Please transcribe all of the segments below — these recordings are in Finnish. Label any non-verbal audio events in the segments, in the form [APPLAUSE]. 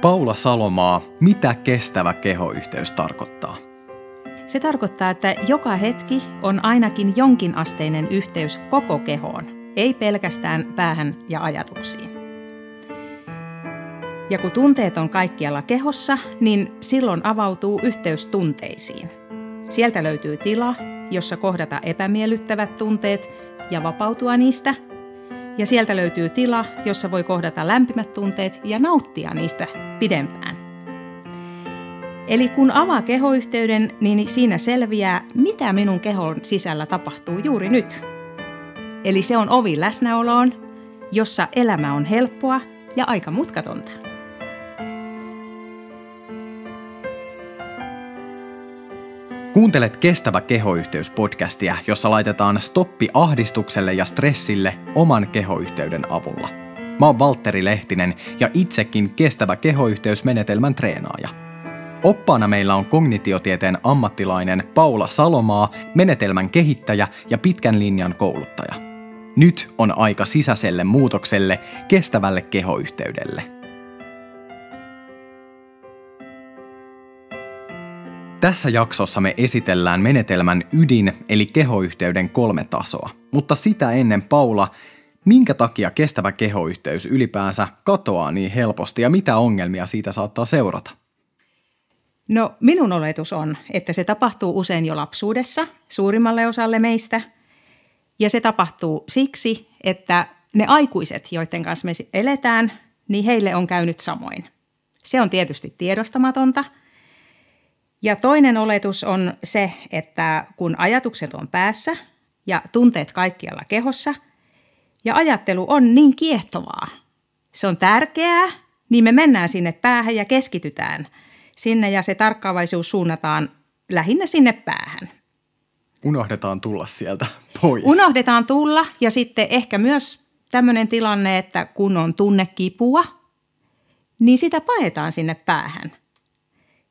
Paula Salomaa, mitä kestävä kehoyhteys tarkoittaa? Se tarkoittaa, että joka hetki on ainakin jonkinasteinen yhteys koko kehoon, ei pelkästään päähän ja ajatuksiin. Ja kun tunteet on kaikkialla kehossa, niin silloin avautuu yhteys tunteisiin. Sieltä löytyy tila, jossa kohdata epämiellyttävät tunteet ja vapautua niistä. Ja sieltä löytyy tila, jossa voi kohdata lämpimät tunteet ja nauttia niistä pidempään. Eli kun avaa kehoyhteyden, niin siinä selviää, mitä minun kehon sisällä tapahtuu juuri nyt. Eli se on ovi läsnäoloon, jossa elämä on helppoa ja aika mutkatonta. Kuuntelet Kestävä kehoyhteys podcastia, jossa laitetaan stoppi ahdistukselle ja stressille oman kehoyhteyden avulla. Mä oon Valtteri Lehtinen ja itsekin Kestävä kehoyhteysmenetelmän treenaaja. Oppaana meillä on kognitiotieteen ammattilainen Paula Salomaa, menetelmän kehittäjä ja pitkän linjan kouluttaja. Nyt on aika sisäiselle muutokselle, kestävälle kehoyhteydelle – Tässä jaksossa me esitellään menetelmän ydin eli kehoyhteyden kolme tasoa. Mutta sitä ennen Paula, minkä takia kestävä kehoyhteys ylipäänsä katoaa niin helposti ja mitä ongelmia siitä saattaa seurata? No minun oletus on, että se tapahtuu usein jo lapsuudessa suurimmalle osalle meistä. Ja se tapahtuu siksi, että ne aikuiset, joiden kanssa me eletään, niin heille on käynyt samoin. Se on tietysti tiedostamatonta – ja toinen oletus on se, että kun ajatukset on päässä ja tunteet kaikkialla kehossa ja ajattelu on niin kiehtovaa, se on tärkeää, niin me mennään sinne päähän ja keskitytään sinne ja se tarkkaavaisuus suunnataan lähinnä sinne päähän. Unohdetaan tulla sieltä pois. Unohdetaan tulla ja sitten ehkä myös tämmöinen tilanne, että kun on tunne kipua, niin sitä paetaan sinne päähän.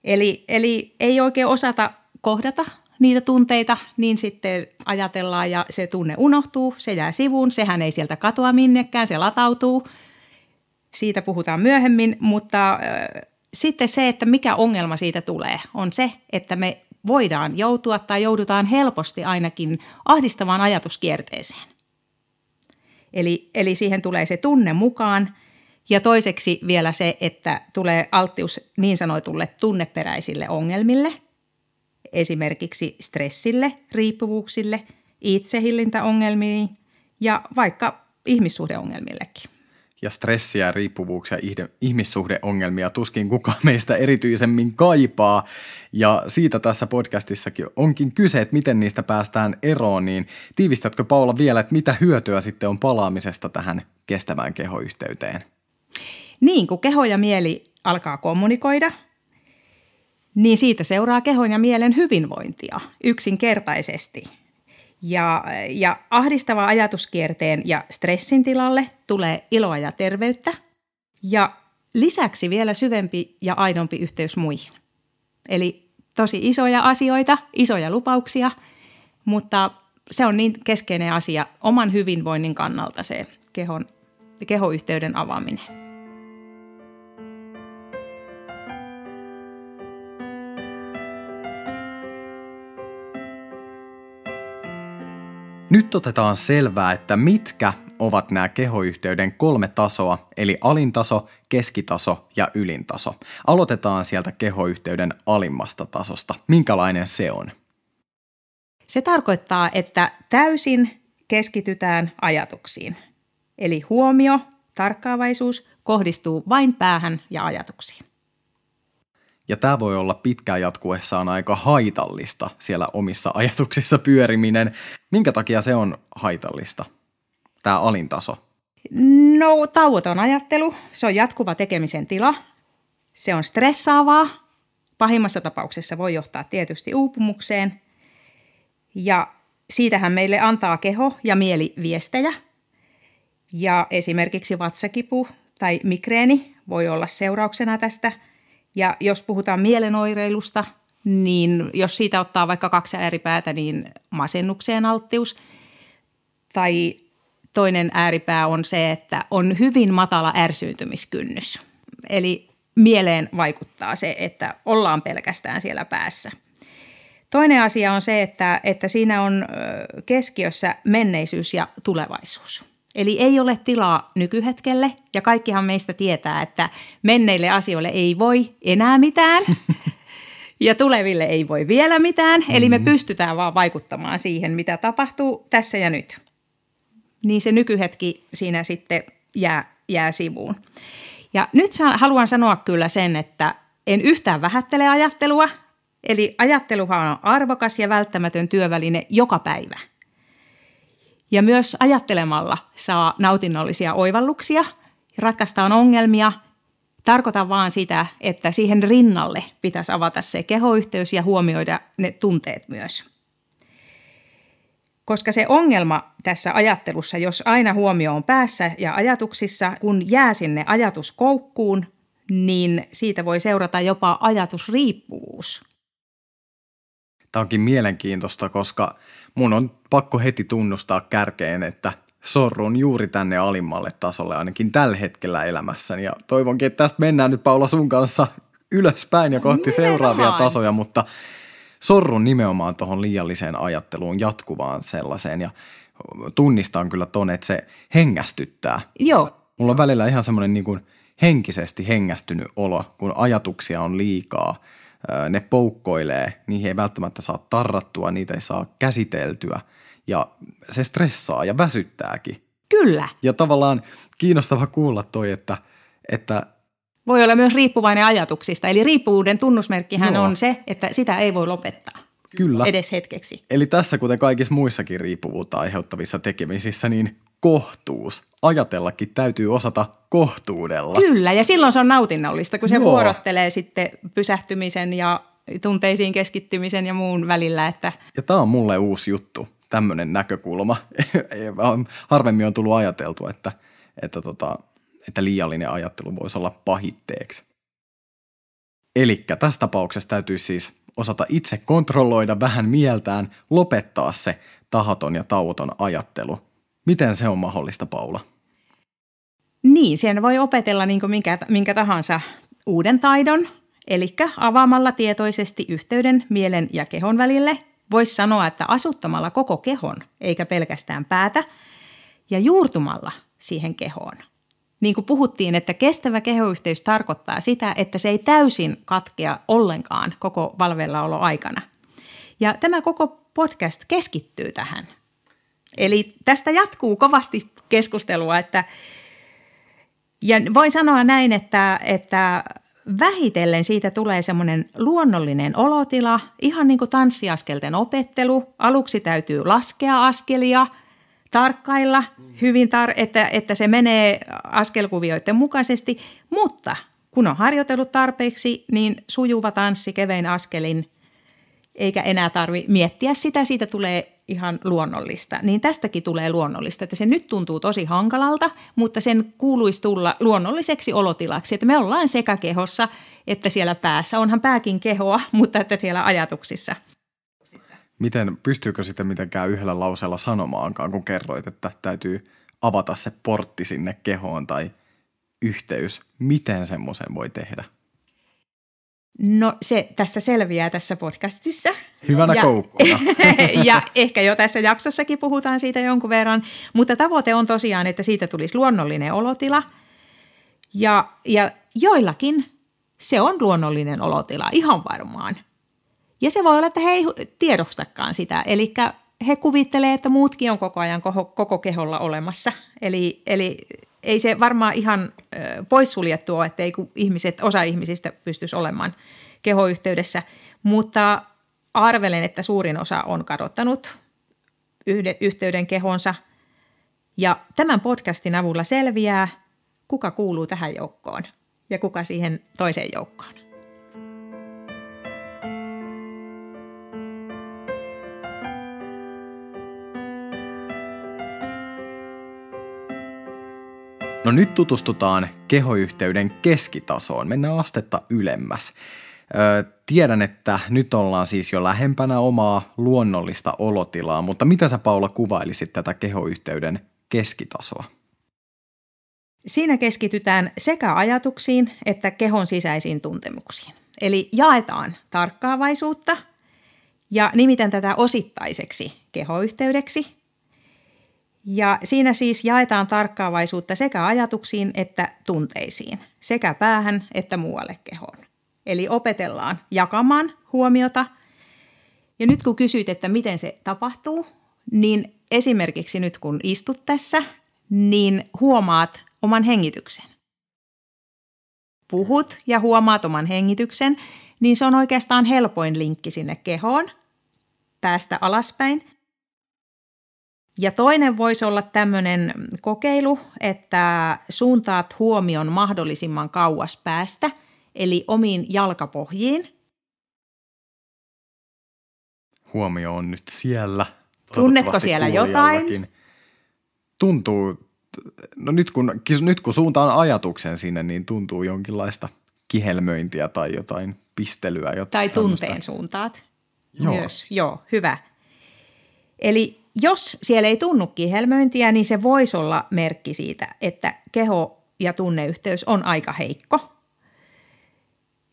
Eli, eli ei oikein osata kohdata niitä tunteita, niin sitten ajatellaan ja se tunne unohtuu, se jää sivuun, sehän ei sieltä katoa minnekään, se latautuu. Siitä puhutaan myöhemmin, mutta äh, sitten se, että mikä ongelma siitä tulee, on se, että me voidaan joutua tai joudutaan helposti ainakin ahdistavaan ajatuskierteeseen. Eli, eli siihen tulee se tunne mukaan ja toiseksi vielä se, että tulee alttius niin sanotulle tunneperäisille ongelmille, esimerkiksi stressille, riippuvuuksille, itsehillintäongelmiin ja vaikka ihmissuhdeongelmillekin. Ja stressiä, riippuvuuksia, ihmissuhdeongelmia tuskin kukaan meistä erityisemmin kaipaa. Ja siitä tässä podcastissakin onkin kyse, että miten niistä päästään eroon. Niin tiivistätkö Paula vielä, että mitä hyötyä sitten on palaamisesta tähän kestävään kehoyhteyteen? Niin, kun keho ja mieli alkaa kommunikoida, niin siitä seuraa kehon ja mielen hyvinvointia yksinkertaisesti. Ja, ja ahdistava ajatuskierteen ja stressin tilalle tulee iloa ja terveyttä ja lisäksi vielä syvempi ja aidompi yhteys muihin. Eli tosi isoja asioita, isoja lupauksia, mutta se on niin keskeinen asia oman hyvinvoinnin kannalta se kehon, kehoyhteyden avaaminen. Nyt otetaan selvää, että mitkä ovat nämä kehoyhteyden kolme tasoa, eli alintaso, keskitaso ja ylintaso. Aloitetaan sieltä kehoyhteyden alimmasta tasosta. Minkälainen se on? Se tarkoittaa, että täysin keskitytään ajatuksiin. Eli huomio, tarkkaavaisuus kohdistuu vain päähän ja ajatuksiin. Ja tämä voi olla pitkään jatkuessaan aika haitallista siellä omissa ajatuksissa pyöriminen. Minkä takia se on haitallista, tämä alintaso? No tauoton ajattelu, se on jatkuva tekemisen tila. Se on stressaavaa. Pahimmassa tapauksessa voi johtaa tietysti uupumukseen. Ja siitähän meille antaa keho ja mieli viestejä. Ja esimerkiksi vatsakipu tai migreeni voi olla seurauksena tästä – ja jos puhutaan mielenoireilusta, niin jos siitä ottaa vaikka kaksi ääripäätä, niin masennukseen alttius. Tai toinen ääripää on se, että on hyvin matala ärsyyntymiskynnys. Eli mieleen vaikuttaa se, että ollaan pelkästään siellä päässä. Toinen asia on se, että, että siinä on keskiössä menneisyys ja tulevaisuus. Eli ei ole tilaa nykyhetkelle ja kaikkihan meistä tietää, että menneille asioille ei voi enää mitään [LAUGHS] ja tuleville ei voi vielä mitään. Eli me mm-hmm. pystytään vaan vaikuttamaan siihen, mitä tapahtuu tässä ja nyt. Niin se nykyhetki siinä sitten jää, jää sivuun. Ja nyt haluan sanoa kyllä sen, että en yhtään vähättele ajattelua. Eli ajatteluhan on arvokas ja välttämätön työväline joka päivä. Ja myös ajattelemalla saa nautinnollisia oivalluksia, ratkaistaan ongelmia. Tarkoitan vaan sitä, että siihen rinnalle pitäisi avata se kehoyhteys ja huomioida ne tunteet myös. Koska se ongelma tässä ajattelussa, jos aina huomio on päässä ja ajatuksissa, kun jää sinne ajatuskoukkuun, niin siitä voi seurata jopa ajatusriippuvuus. Tämä onkin mielenkiintoista, koska mun on pakko heti tunnustaa kärkeen, että sorrun juuri tänne alimmalle tasolle ainakin tällä hetkellä elämässäni. Ja toivonkin, että tästä mennään nyt Paula sun kanssa ylöspäin ja kohti Nimenomaan. seuraavia tasoja, mutta sorrun nimenomaan tuohon liialliseen ajatteluun, jatkuvaan sellaiseen ja tunnistan kyllä ton, että se hengästyttää. Joo. Mulla on välillä ihan semmoinen niin kuin henkisesti hengästynyt olo, kun ajatuksia on liikaa. Ne poukkoilee, niihin ei välttämättä saa tarrattua, niitä ei saa käsiteltyä ja se stressaa ja väsyttääkin. Kyllä. Ja tavallaan kiinnostava kuulla toi, että, että voi olla myös riippuvainen ajatuksista. Eli riippuvuuden tunnusmerkkihän Joo. on se, että sitä ei voi lopettaa. Kyllä. Edes hetkeksi. Eli tässä, kuten kaikissa muissakin riippuvuutta aiheuttavissa tekemisissä, niin kohtuus. Ajatellakin täytyy osata kohtuudella. Kyllä, ja silloin se on nautinnollista, kun se Joo. vuorottelee sitten pysähtymisen ja tunteisiin keskittymisen ja muun välillä. Että... Ja tämä on mulle uusi juttu, tämmöinen näkökulma. [LAUGHS] Harvemmin on tullut ajateltua, että, että tota, että liiallinen ajattelu voisi olla pahitteeksi. Eli tässä tapauksessa täytyy siis osata itse kontrolloida vähän mieltään, lopettaa se tahaton ja tauoton ajattelu. Miten se on mahdollista, Paula? Niin, sen voi opetella niin kuin minkä, minkä tahansa uuden taidon, eli avaamalla tietoisesti yhteyden mielen ja kehon välille. Voisi sanoa, että asuttamalla koko kehon, eikä pelkästään päätä, ja juurtumalla siihen kehoon niin kuin puhuttiin, että kestävä kehoyhteys tarkoittaa sitä, että se ei täysin katkea ollenkaan koko valvellaolo aikana. Ja tämä koko podcast keskittyy tähän. Eli tästä jatkuu kovasti keskustelua, että ja voin sanoa näin, että, että vähitellen siitä tulee semmoinen luonnollinen olotila, ihan niin kuin tanssiaskelten opettelu. Aluksi täytyy laskea askelia – tarkkailla hyvin, tar- että, että se menee askelkuvioiden mukaisesti, mutta kun on harjoitellut tarpeeksi, niin sujuva tanssi kevein askelin, eikä enää tarvi miettiä sitä, siitä tulee ihan luonnollista. Niin tästäkin tulee luonnollista, että se nyt tuntuu tosi hankalalta, mutta sen kuuluisi tulla luonnolliseksi olotilaksi, että me ollaan sekä kehossa että siellä päässä. Onhan pääkin kehoa, [LAUGHS] mutta että siellä ajatuksissa – miten, pystyykö sitten mitenkään yhdellä lauseella sanomaankaan, kun kerroit, että täytyy avata se portti sinne kehoon tai yhteys. Miten semmoisen voi tehdä? No se tässä selviää tässä podcastissa. Hyvänä ja, koukkuna. [LAUGHS] ja ehkä jo tässä jaksossakin puhutaan siitä jonkun verran, mutta tavoite on tosiaan, että siitä tulisi luonnollinen olotila. Ja, ja joillakin se on luonnollinen olotila, ihan varmaan – ja se voi olla, että he ei tiedostakaan sitä. Eli he kuvittelee, että muutkin on koko ajan koko, koko keholla olemassa. Eli, eli ei se varmaan ihan poissuljettu ole, että ei ihmiset, osa ihmisistä pystyisi olemaan kehoyhteydessä. Mutta arvelen, että suurin osa on kadottanut yhteyden kehonsa. Ja tämän podcastin avulla selviää, kuka kuuluu tähän joukkoon ja kuka siihen toiseen joukkoon. No nyt tutustutaan kehoyhteyden keskitasoon. Mennään astetta ylemmäs. Öö, tiedän, että nyt ollaan siis jo lähempänä omaa luonnollista olotilaa, mutta mitä sä Paula kuvailisit tätä kehoyhteyden keskitasoa? siinä keskitytään sekä ajatuksiin että kehon sisäisiin tuntemuksiin. Eli jaetaan tarkkaavaisuutta ja nimitän tätä osittaiseksi kehoyhteydeksi. Ja siinä siis jaetaan tarkkaavaisuutta sekä ajatuksiin että tunteisiin, sekä päähän että muualle kehoon. Eli opetellaan jakamaan huomiota. Ja nyt kun kysyt, että miten se tapahtuu, niin esimerkiksi nyt kun istut tässä, niin huomaat oman hengityksen. Puhut ja huomaat oman hengityksen, niin se on oikeastaan helpoin linkki sinne kehoon, päästä alaspäin. Ja toinen voisi olla tämmöinen kokeilu, että suuntaat huomion mahdollisimman kauas päästä, eli omiin jalkapohjiin. Huomio on nyt siellä. Tunnetko siellä jotain? Tuntuu, no nyt kun, nyt kun suuntaan ajatuksen sinne, niin tuntuu jonkinlaista kihelmöintiä tai jotain pistelyä. Jotain tai tunteen tämmöistä. suuntaat Joo. myös. Joo, hyvä. Eli jos siellä ei tunnu kihelmöintiä, niin se voisi olla merkki siitä, että keho ja tunneyhteys on aika heikko.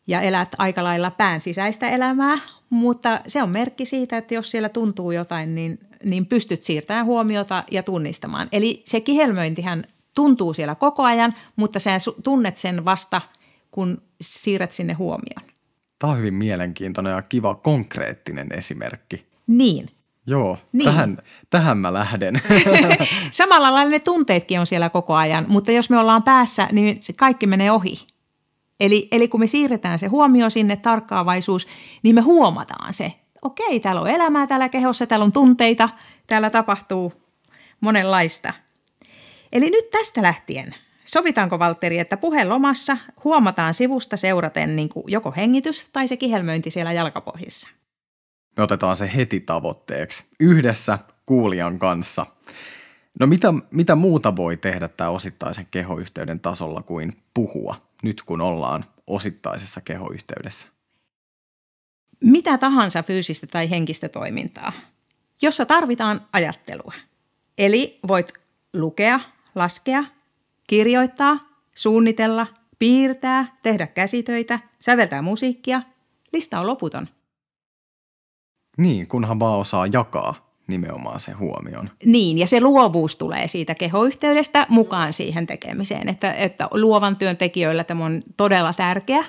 Ja elät aika lailla pään sisäistä elämää, mutta se on merkki siitä, että jos siellä tuntuu jotain, niin, niin pystyt siirtämään huomiota ja tunnistamaan. Eli se kihelmöintihän tuntuu siellä koko ajan, mutta sä tunnet sen vasta, kun siirrät sinne huomioon. Tämä on hyvin mielenkiintoinen ja kiva konkreettinen esimerkki. Niin. Joo, niin. tähän, tähän mä lähden. [LAUGHS] Samalla lailla ne tunteetkin on siellä koko ajan, mutta jos me ollaan päässä, niin se kaikki menee ohi. Eli, eli kun me siirretään se huomio sinne, tarkkaavaisuus, niin me huomataan se. Okei, täällä on elämää täällä kehossa, täällä on tunteita, täällä tapahtuu monenlaista. Eli nyt tästä lähtien, sovitaanko Valtteri, että puhelomassa huomataan sivusta seuraten niin kuin joko hengitys tai se kihelmöinti siellä jalkapohjissa? Me otetaan se heti tavoitteeksi, yhdessä kuulijan kanssa. No mitä, mitä muuta voi tehdä tämä osittaisen kehoyhteyden tasolla kuin puhua? nyt kun ollaan osittaisessa kehoyhteydessä? Mitä tahansa fyysistä tai henkistä toimintaa, jossa tarvitaan ajattelua. Eli voit lukea, laskea, kirjoittaa, suunnitella, piirtää, tehdä käsitöitä, säveltää musiikkia. Lista on loputon. Niin, kunhan vaan osaa jakaa nimenomaan se huomioon. Niin, ja se luovuus tulee siitä kehoyhteydestä mukaan siihen tekemiseen, että, että luovan työntekijöillä tämä on todella tärkeä.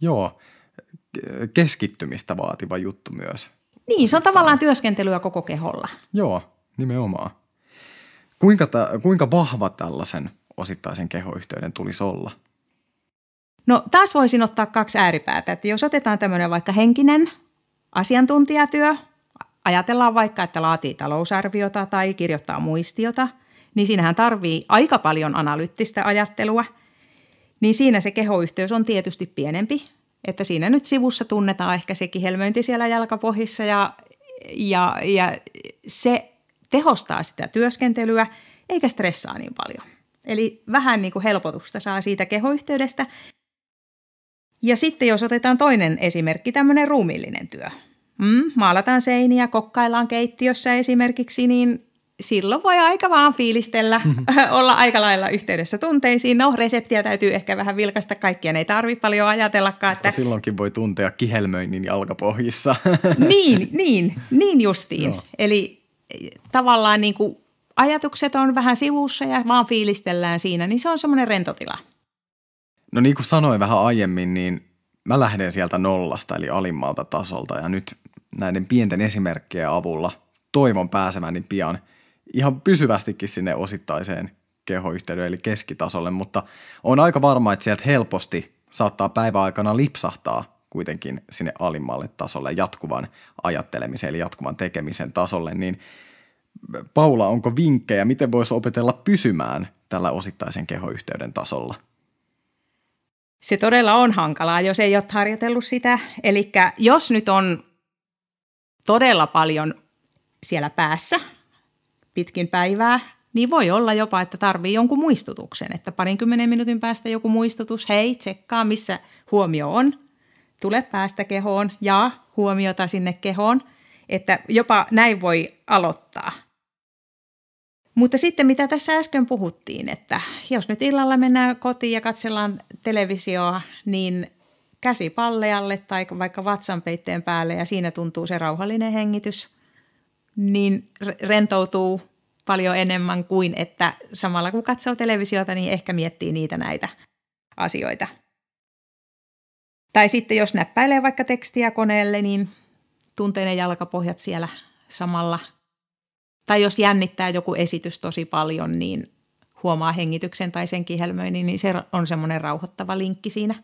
Joo, keskittymistä vaativa juttu myös. Niin, se on tavallaan työskentelyä koko keholla. Joo, nimenomaan. Kuinka, ta, kuinka vahva tällaisen osittaisen kehoyhteyden tulisi olla? No taas voisin ottaa kaksi ääripäätä, että jos otetaan tämmöinen vaikka henkinen asiantuntijatyö, ajatellaan vaikka, että laatii talousarviota tai kirjoittaa muistiota, niin siinähän tarvii aika paljon analyyttistä ajattelua, niin siinä se kehoyhteys on tietysti pienempi, että siinä nyt sivussa tunnetaan ehkä se kihelmöinti siellä jalkapohjissa ja, ja, ja se tehostaa sitä työskentelyä eikä stressaa niin paljon. Eli vähän niin kuin helpotusta saa siitä kehoyhteydestä. Ja sitten jos otetaan toinen esimerkki, tämmöinen ruumiillinen työ – mm, maalataan seiniä, kokkaillaan keittiössä esimerkiksi, niin silloin voi aika vaan fiilistellä, [LAUGHS] olla aika lailla yhteydessä tunteisiin. No, reseptiä täytyy ehkä vähän vilkaista, kaikkia ei tarvitse paljon ajatellakaan. Että... silloinkin voi tuntea kihelmöinnin jalkapohjissa. [LAUGHS] niin, niin, niin justiin. Joo. Eli tavallaan niin kuin ajatukset on vähän sivussa ja vaan fiilistellään siinä, niin se on semmoinen rentotila. No niin kuin sanoin vähän aiemmin, niin mä lähden sieltä nollasta eli alimmalta tasolta. Ja nyt näiden pienten esimerkkien avulla toivon pääsemäni pian ihan pysyvästikin sinne osittaiseen kehoyhteyden eli keskitasolle, mutta on aika varma, että sieltä helposti saattaa päiväaikana lipsahtaa kuitenkin sinne alimmalle tasolle jatkuvan ajattelemisen eli jatkuvan tekemisen tasolle, niin Paula, onko vinkkejä, miten voisi opetella pysymään tällä osittaisen kehoyhteyden tasolla? Se todella on hankalaa, jos ei ole harjoitellut sitä. Eli jos nyt on todella paljon siellä päässä pitkin päivää, niin voi olla jopa, että tarvii jonkun muistutuksen, että parinkymmenen minuutin päästä joku muistutus, hei, tsekkaa missä huomio on, tule päästä kehoon ja huomiota sinne kehoon, että jopa näin voi aloittaa. Mutta sitten mitä tässä äsken puhuttiin, että jos nyt illalla mennään kotiin ja katsellaan televisioa, niin käsi pallealle tai vaikka vatsanpeitteen päälle ja siinä tuntuu se rauhallinen hengitys, niin rentoutuu paljon enemmän kuin että samalla kun katsoo televisiota, niin ehkä miettii niitä näitä asioita. Tai sitten jos näppäilee vaikka tekstiä koneelle, niin tuntee ne jalkapohjat siellä samalla. Tai jos jännittää joku esitys tosi paljon, niin huomaa hengityksen tai sen kihelmöinnin, niin se on semmoinen rauhoittava linkki siinä.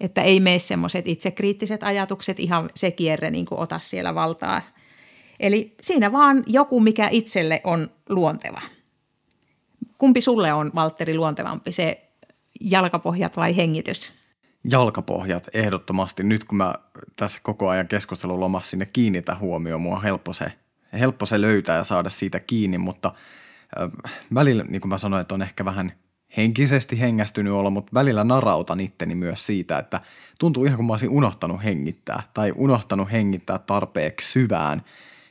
Että ei mene semmoiset itsekriittiset ajatukset ihan se kierre niin kuin ota siellä valtaa. Eli siinä vaan joku, mikä itselle on luonteva. Kumpi sulle on, Valtteri, luontevampi, se jalkapohjat vai hengitys? jalkapohjat ehdottomasti. Nyt kun mä tässä koko ajan keskustelun lomassa sinne kiinnitä huomioon, mua on helppo se, helppo se löytää ja saada siitä kiinni, mutta välillä, niin kuin mä sanoin, että on ehkä vähän henkisesti hengästynyt olla, mutta välillä narautan itteni myös siitä, että tuntuu ihan kuin mä olisin unohtanut hengittää tai unohtanut hengittää tarpeeksi syvään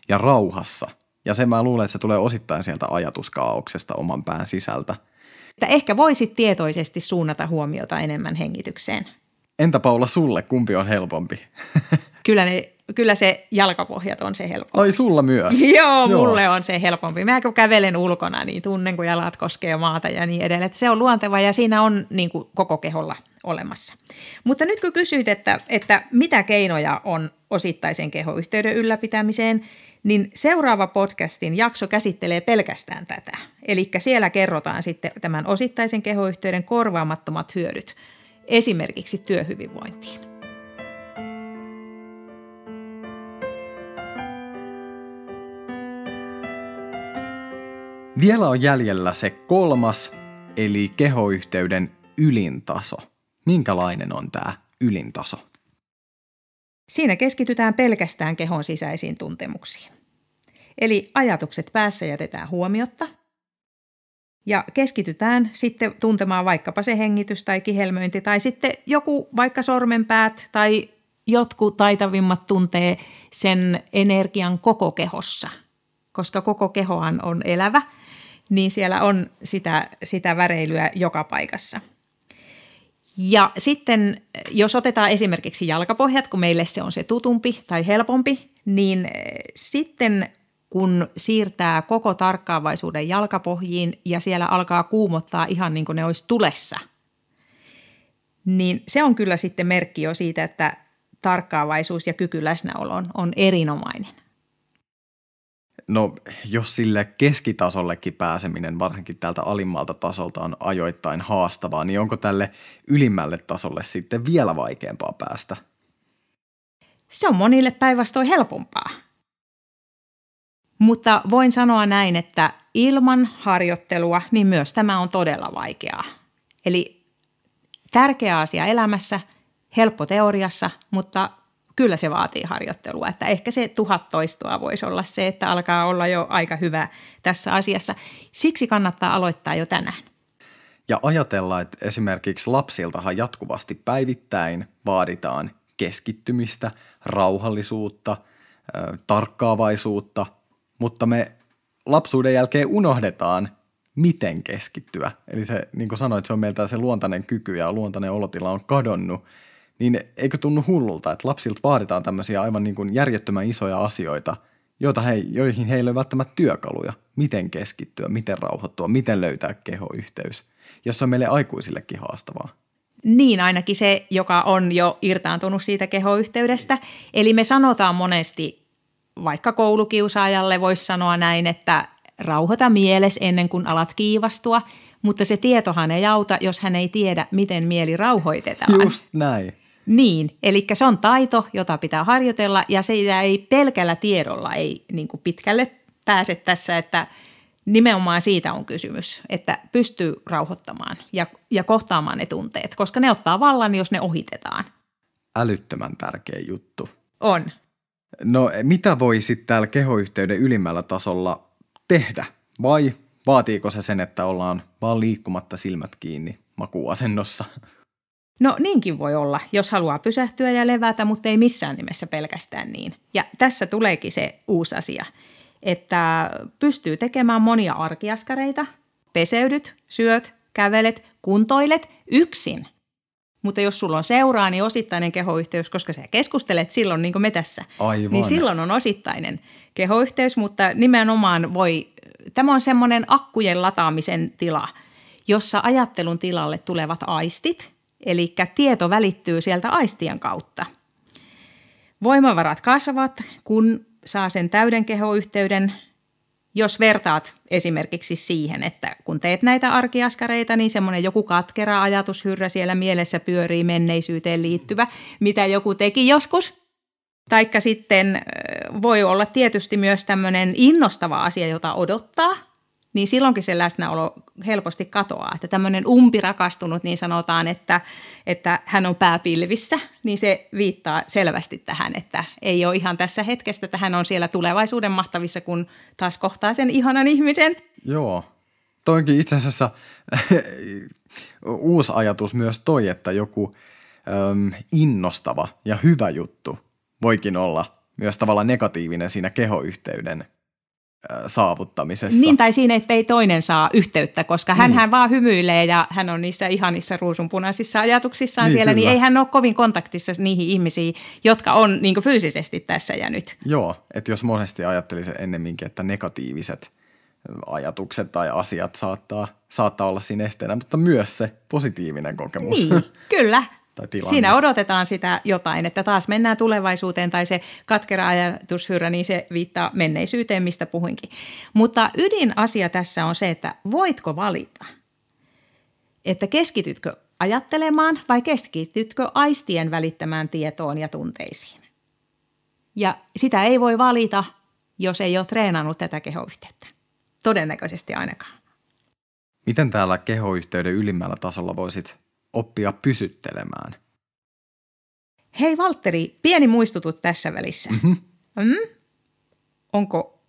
ja rauhassa. Ja se mä luulen, että se tulee osittain sieltä ajatuskaauksesta oman pään sisältä. Että ehkä voisit tietoisesti suunnata huomiota enemmän hengitykseen. Entä Paula sulle, kumpi on helpompi? [LAUGHS] kyllä, ne, kyllä se jalkapohjat on se helpompi. Ai sulla myös? [LAUGHS] Joo, Joo, mulle on se helpompi. Mä kun kävelen ulkona, niin tunnen, kun jalat koskee maata ja niin edelleen. Että se on luonteva ja siinä on niin kuin, koko keholla olemassa. Mutta nyt kun kysyit, että, että mitä keinoja on osittaisen kehoyhteyden ylläpitämiseen, niin seuraava podcastin jakso käsittelee pelkästään tätä. Eli siellä kerrotaan sitten tämän osittaisen kehoyhteyden korvaamattomat hyödyt – esimerkiksi työhyvinvointiin. Vielä on jäljellä se kolmas, eli kehoyhteyden ylintaso. Minkälainen on tämä ylintaso? Siinä keskitytään pelkästään kehon sisäisiin tuntemuksiin. Eli ajatukset päässä jätetään huomiotta – ja keskitytään sitten tuntemaan vaikkapa se hengitys tai kihelmöinti tai sitten joku vaikka sormenpäät tai jotkut taitavimmat tuntee sen energian koko kehossa, koska koko kehohan on elävä, niin siellä on sitä, sitä väreilyä joka paikassa. Ja sitten jos otetaan esimerkiksi jalkapohjat, kun meille se on se tutumpi tai helpompi, niin sitten kun siirtää koko tarkkaavaisuuden jalkapohjiin ja siellä alkaa kuumottaa ihan niin kuin ne olisi tulessa, niin se on kyllä sitten merkki jo siitä, että tarkkaavaisuus ja kyky läsnäoloon on erinomainen. No, jos sille keskitasollekin pääseminen, varsinkin täältä alimmalta tasolta, on ajoittain haastavaa, niin onko tälle ylimmälle tasolle sitten vielä vaikeampaa päästä? Se on monille päinvastoin helpompaa. Mutta voin sanoa näin, että ilman harjoittelua niin myös tämä on todella vaikeaa. Eli tärkeä asia elämässä, helppo teoriassa, mutta kyllä se vaatii harjoittelua. Että ehkä se tuhat toistoa voisi olla se, että alkaa olla jo aika hyvä tässä asiassa. Siksi kannattaa aloittaa jo tänään. Ja ajatella, että esimerkiksi lapsiltahan jatkuvasti päivittäin vaaditaan keskittymistä, rauhallisuutta, tarkkaavaisuutta – mutta me lapsuuden jälkeen unohdetaan, miten keskittyä. Eli se, niin kuin sanoit, se on meiltä se luontainen kyky ja luontainen olotila on kadonnut. Niin eikö tunnu hullulta, että lapsilta vaaditaan tämmöisiä aivan niin kuin järjettömän isoja asioita, joita he, joihin heillä ei ole välttämättä työkaluja. Miten keskittyä, miten rauhoittua, miten löytää kehoyhteys, jos on meille aikuisillekin haastavaa. Niin, ainakin se, joka on jo irtaantunut siitä kehoyhteydestä. Eli me sanotaan monesti vaikka koulukiusaajalle voisi sanoa näin, että rauhoita mieles ennen kuin alat kiivastua, mutta se tietohan ei auta, jos hän ei tiedä, miten mieli rauhoitetaan. Just näin. Niin, eli se on taito, jota pitää harjoitella ja se ei pelkällä tiedolla ei niin kuin pitkälle pääse tässä, että nimenomaan siitä on kysymys, että pystyy rauhoittamaan ja, ja kohtaamaan ne tunteet, koska ne ottaa vallan, jos ne ohitetaan. Älyttömän tärkeä juttu. On. No mitä voi sitten täällä kehoyhteyden ylimmällä tasolla tehdä? Vai vaatiiko se sen, että ollaan vaan liikkumatta silmät kiinni makuasennossa? No niinkin voi olla, jos haluaa pysähtyä ja levätä, mutta ei missään nimessä pelkästään niin. Ja tässä tuleekin se uusi asia. että pystyy tekemään monia arkiaskareita, peseydyt, syöt, kävelet, kuntoilet yksin. Mutta jos sulla on seuraa, niin osittainen kehoyhteys, koska sä keskustelet silloin niin kuin me tässä, Aivan. niin silloin on osittainen kehoyhteys, mutta nimenomaan voi, tämä on semmoinen akkujen lataamisen tila, jossa ajattelun tilalle tulevat aistit, eli tieto välittyy sieltä aistien kautta. Voimavarat kasvavat, kun saa sen täyden kehoyhteyden, jos vertaat esimerkiksi siihen, että kun teet näitä arkiaskareita, niin semmoinen joku katkera ajatushyrrä siellä mielessä pyörii menneisyyteen liittyvä, mitä joku teki joskus. Taikka sitten voi olla tietysti myös tämmöinen innostava asia, jota odottaa – niin silloinkin se läsnäolo helposti katoaa. Että tämmöinen umpirakastunut, niin sanotaan, että, että hän on pääpilvissä, niin se viittaa selvästi tähän, että ei ole ihan tässä hetkessä, että hän on siellä tulevaisuuden mahtavissa, kun taas kohtaa sen ihanan ihmisen. Joo. Toinkin itse asiassa [LAUGHS] uusi ajatus myös toi, että joku äm, innostava ja hyvä juttu voikin olla myös tavallaan negatiivinen siinä kehoyhteyden saavuttamisessa. Niin, tai siinä, että ei toinen saa yhteyttä, koska hän niin. vaan hymyilee ja hän on niissä ihanissa ruusunpunaisissa ajatuksissaan niin, siellä, niin kyllä. niin ei hän ole kovin kontaktissa niihin ihmisiin, jotka on niin fyysisesti tässä ja nyt. Joo, että jos monesti ajattelisi ennemminkin, että negatiiviset ajatukset tai asiat saattaa, saattaa olla siinä esteenä, mutta myös se positiivinen kokemus. Niin, kyllä tai tilanne. Siinä odotetaan sitä jotain, että taas mennään tulevaisuuteen tai se katkera ajatushyrrä, niin se viittaa menneisyyteen, mistä puhuinkin. Mutta ydinasia tässä on se, että voitko valita, että keskitytkö ajattelemaan vai keskitytkö aistien välittämään tietoon ja tunteisiin. Ja sitä ei voi valita, jos ei ole treenannut tätä kehoyhteyttä. Todennäköisesti ainakaan. Miten täällä kehoyhteyden ylimmällä tasolla voisit oppia pysyttelemään. Hei Valtteri, pieni muistutut tässä välissä. Mm-hmm. Mm? Onko,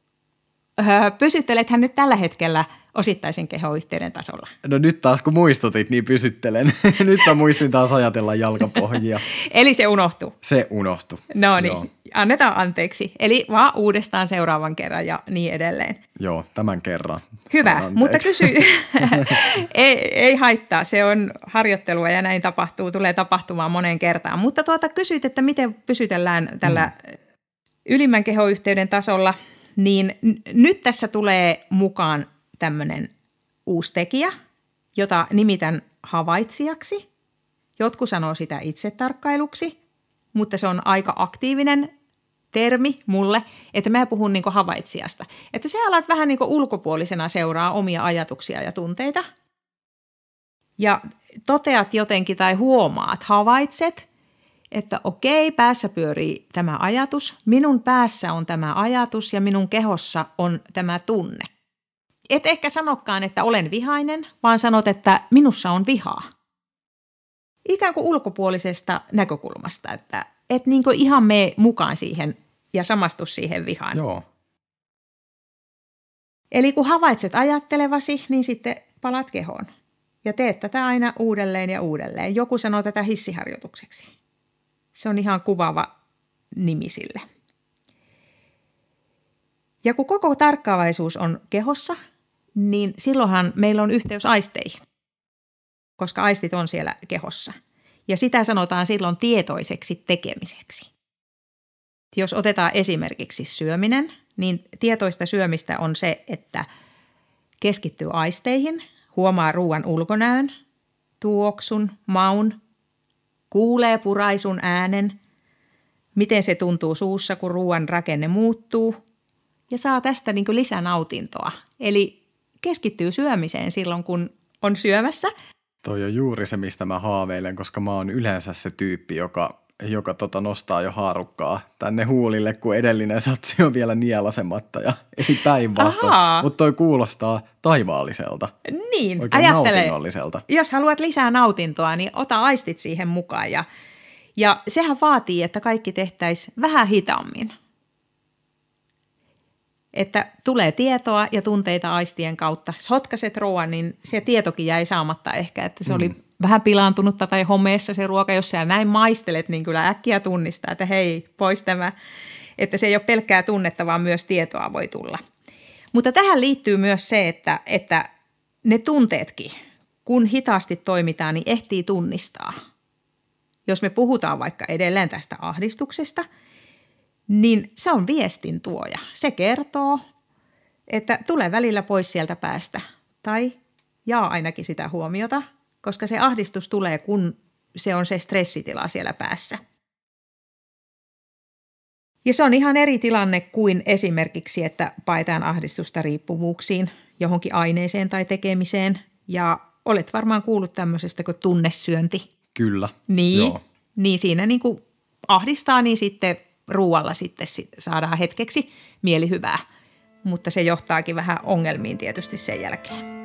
öö, pysyttelethän nyt tällä hetkellä – osittaisen kehoyhteyden tasolla. No nyt taas kun muistutit, niin pysyttelen. [LAUGHS] nyt mä muistin taas ajatella jalkapohjia. [LAUGHS] Eli se unohtuu. Se unohtuu. No niin, Joo. annetaan anteeksi. Eli vaan uudestaan seuraavan kerran ja niin edelleen. Joo, tämän kerran. Hyvä, mutta kysy, [LAUGHS] ei, ei haittaa, se on harjoittelua ja näin tapahtuu, tulee tapahtumaan moneen kertaan. Mutta tuota kysyt, että miten pysytellään tällä mm. ylimmän kehoyhteyden tasolla, niin n- nyt tässä tulee mukaan tämmöinen uusi tekijä, jota nimitän havaitsijaksi. Jotkut sanoo sitä itsetarkkailuksi, mutta se on aika aktiivinen termi mulle, että mä puhun niin havaitsijasta. Että sä alat vähän niin ulkopuolisena seuraa omia ajatuksia ja tunteita. Ja toteat jotenkin tai huomaat, havaitset, että okei, päässä pyörii tämä ajatus, minun päässä on tämä ajatus ja minun kehossa on tämä tunne et ehkä sanokaan, että olen vihainen, vaan sanot, että minussa on vihaa. Ikään kuin ulkopuolisesta näkökulmasta, että et niin kuin ihan mene mukaan siihen ja samastu siihen vihaan. Joo. Eli kun havaitset ajattelevasi, niin sitten palat kehoon. Ja teet tätä aina uudelleen ja uudelleen. Joku sanoo tätä hissiharjoitukseksi. Se on ihan kuvaava nimi sille. Ja kun koko tarkkaavaisuus on kehossa, niin silloinhan meillä on yhteys aisteihin, koska aistit on siellä kehossa. Ja sitä sanotaan silloin tietoiseksi tekemiseksi. Jos otetaan esimerkiksi syöminen, niin tietoista syömistä on se, että keskittyy aisteihin, huomaa ruoan ulkonäön, tuoksun, maun, kuulee puraisun äänen, miten se tuntuu suussa, kun ruoan rakenne muuttuu, ja saa tästä niin lisänautintoa. Eli keskittyy syömiseen silloin, kun on syömässä. Toi on juuri se, mistä mä haaveilen, koska mä oon yleensä se tyyppi, joka, joka tota nostaa jo haarukkaa tänne huulille, kun edellinen satsi on vielä nielasematta ja ei päinvastoin. Mutta toi kuulostaa taivaalliselta. Niin, Oikein ajattele, jos haluat lisää nautintoa, niin ota aistit siihen mukaan ja, ja sehän vaatii, että kaikki tehtäisiin vähän hitaammin että tulee tietoa ja tunteita aistien kautta. Jos hotkaset ruoan, niin se tietokin jäi saamatta ehkä, että se mm. oli vähän pilaantunutta tai homeessa se ruoka. Jos sä näin maistelet, niin kyllä äkkiä tunnistaa, että hei, pois tämä. että se ei ole pelkkää tunnetta, vaan myös tietoa voi tulla. Mutta tähän liittyy myös se, että, että ne tunteetkin, kun hitaasti toimitaan, niin ehtii tunnistaa. Jos me puhutaan vaikka edelleen tästä ahdistuksesta, niin se on viestin tuoja. Se kertoo, että tulee välillä pois sieltä päästä tai jaa ainakin sitä huomiota, koska se ahdistus tulee, kun se on se stressitila siellä päässä. Ja se on ihan eri tilanne kuin esimerkiksi, että paetaan ahdistusta riippuvuuksiin johonkin aineeseen tai tekemiseen. Ja olet varmaan kuullut tämmöisestä kuin tunnesyönti. Kyllä. Niin, Joo. niin siinä niin kuin ahdistaa, niin sitten ruualla sitten saadaan hetkeksi mielihyvää. Mutta se johtaakin vähän ongelmiin tietysti sen jälkeen.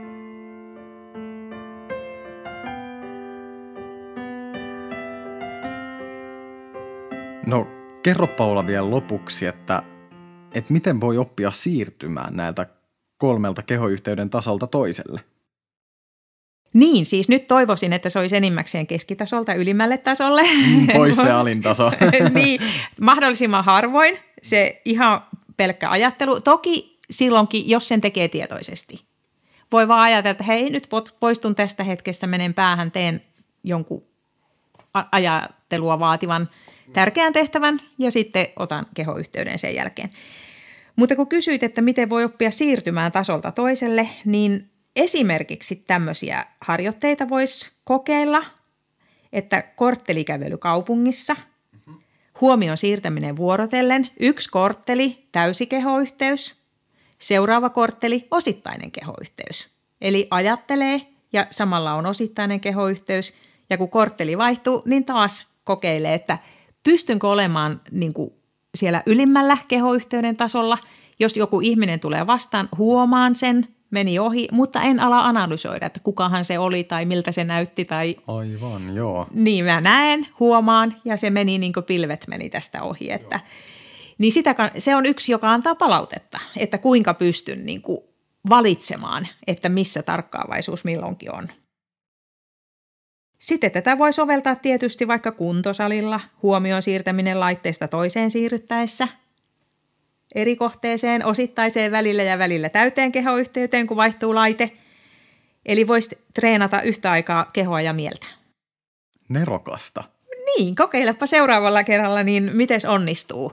No kerro Paula vielä lopuksi, että, että miten voi oppia siirtymään näiltä kolmelta kehoyhteyden tasolta toiselle? Niin, siis nyt toivoisin, että se olisi enimmäkseen keskitasolta ylimmälle tasolle. Mm, pois se [LAUGHS] alintaso. [LAUGHS] niin, mahdollisimman harvoin se ihan pelkkä ajattelu. Toki silloinkin, jos sen tekee tietoisesti. Voi vaan ajatella, että hei, nyt poistun tästä hetkestä, menen päähän, teen jonkun ajattelua vaativan tärkeän tehtävän ja sitten otan kehoyhteyden sen jälkeen. Mutta kun kysyit, että miten voi oppia siirtymään tasolta toiselle, niin esimerkiksi tämmöisiä harjoitteita voisi kokeilla, että korttelikävely kaupungissa, huomion siirtäminen vuorotellen, yksi kortteli, täysi kehoyhteys, seuraava kortteli, osittainen kehoyhteys. Eli ajattelee ja samalla on osittainen kehoyhteys ja kun kortteli vaihtuu, niin taas kokeilee, että pystynkö olemaan niin kuin siellä ylimmällä kehoyhteyden tasolla. Jos joku ihminen tulee vastaan, huomaan sen, meni ohi, mutta en ala analysoida, että kukahan se oli tai miltä se näytti. Tai... Aivan, joo. Niin mä näen, huomaan ja se meni niin kuin pilvet meni tästä ohi. Että, niin sitä, se on yksi, joka antaa palautetta, että kuinka pystyn niin kuin valitsemaan, että missä tarkkaavaisuus milloinkin on. Sitten tätä voi soveltaa tietysti vaikka kuntosalilla, huomioon siirtäminen laitteesta toiseen siirryttäessä, eri kohteeseen, osittaiseen välillä ja välillä täyteen kehoyhteyteen, kun vaihtuu laite. Eli voisi treenata yhtä aikaa kehoa ja mieltä. Nerokasta. Niin, kokeilepa seuraavalla kerralla, niin miten onnistuu?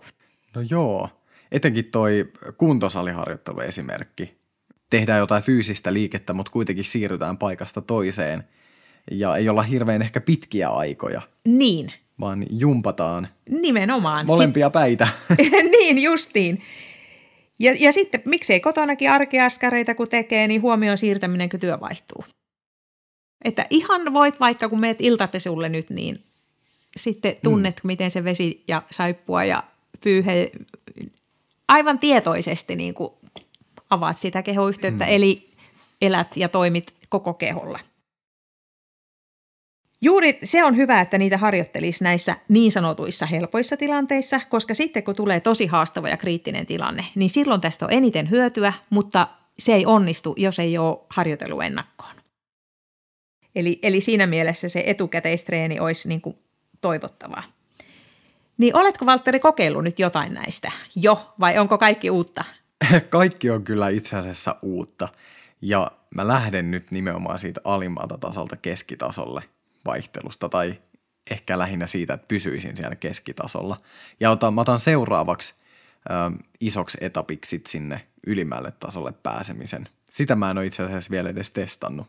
No joo, etenkin toi kuntosaliharjoittelu esimerkki. Tehdään jotain fyysistä liikettä, mutta kuitenkin siirrytään paikasta toiseen – ja ei olla hirveän ehkä pitkiä aikoja. Niin. Vaan jumpataan. Nimenomaan. Molempia päitä. [LAUGHS] niin, justiin. Ja, ja sitten miksei kotonakin arkeaskareita kun tekee, niin huomioon siirtäminen, kun työ vaihtuu. Että ihan voit vaikka kun meet iltapesulle nyt, niin sitten tunnet, mm. miten se vesi ja saippua ja pyyhe aivan tietoisesti niin kuin avaat sitä kehoyhteyttä, mm. eli elät ja toimit koko keholla. Juuri se on hyvä, että niitä harjoittelisi näissä niin sanotuissa helpoissa tilanteissa, koska sitten kun tulee tosi haastava ja kriittinen tilanne, niin silloin tästä on eniten hyötyä, mutta se ei onnistu, jos ei ole harjoitellut ennakkoon. Eli, eli siinä mielessä se etukäteistreeni olisi niin kuin toivottavaa. Niin oletko Valtteri kokeillut nyt jotain näistä jo vai onko kaikki uutta? [LAUGHS] Kaikki on kyllä itse asiassa uutta ja mä lähden nyt nimenomaan siitä alimmalta tasolta keskitasolle – vaihtelusta tai ehkä lähinnä siitä, että pysyisin siellä keskitasolla. Ja otan, mä otan seuraavaksi ö, isoksi etapiksi sinne ylimmälle tasolle pääsemisen. Sitä mä en ole itse asiassa vielä edes testannut.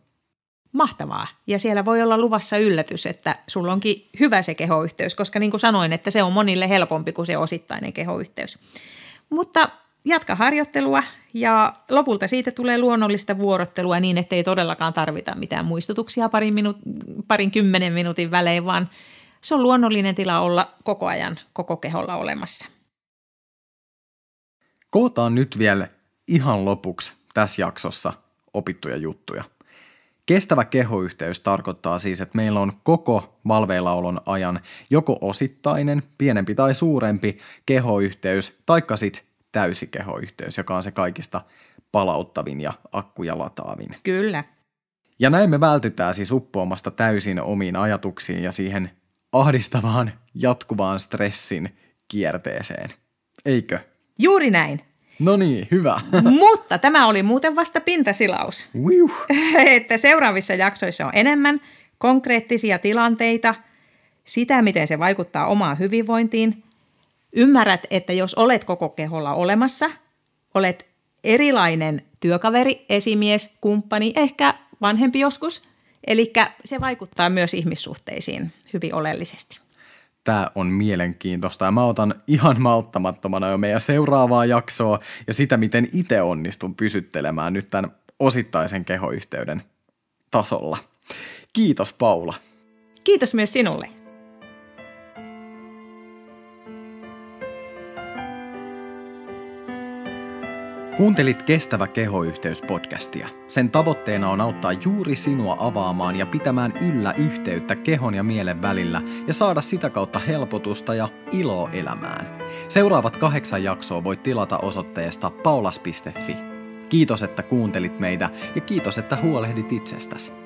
Mahtavaa. Ja siellä voi olla luvassa yllätys, että sulla onkin hyvä se kehoyhteys, koska niin kuin sanoin, että se on monille helpompi kuin se osittainen kehoyhteys. Mutta jatka harjoittelua ja lopulta siitä tulee luonnollista vuorottelua niin, ettei todellakaan tarvita mitään muistutuksia parin, minu- parin kymmenen minuutin välein, vaan se on luonnollinen tila olla koko ajan koko keholla olemassa. Kootaan nyt vielä ihan lopuksi tässä jaksossa opittuja juttuja. Kestävä kehoyhteys tarkoittaa siis, että meillä on koko valveillaolon ajan joko osittainen, pienempi tai suurempi kehoyhteys, taikka sitten täysikehoyhteys, joka on se kaikista palauttavin ja akkuja lataavin. Kyllä. Ja näin me vältytään siis uppoamasta täysin omiin ajatuksiin ja siihen ahdistavaan jatkuvaan stressin kierteeseen. Eikö? Juuri näin. No niin, hyvä. [LAUGHS] Mutta tämä oli muuten vasta pintasilaus. Wiuh. [LAUGHS] että seuraavissa jaksoissa on enemmän konkreettisia tilanteita, sitä miten se vaikuttaa omaan hyvinvointiin. Ymmärrät, että jos olet koko keholla olemassa, olet erilainen työkaveri, esimies, kumppani, ehkä vanhempi joskus. Eli se vaikuttaa myös ihmissuhteisiin hyvin oleellisesti. Tämä on mielenkiintoista ja mä otan ihan malttamattomana jo meidän seuraavaa jaksoa ja sitä, miten itse onnistun pysyttelemään nyt tämän osittaisen kehoyhteyden tasolla. Kiitos Paula. Kiitos myös sinulle. Kuuntelit Kestävä kehoyhteys-podcastia. Sen tavoitteena on auttaa juuri sinua avaamaan ja pitämään yllä yhteyttä kehon ja mielen välillä ja saada sitä kautta helpotusta ja iloa elämään. Seuraavat kahdeksan jaksoa voit tilata osoitteesta paulas.fi. Kiitos, että kuuntelit meitä ja kiitos, että huolehdit itsestäsi.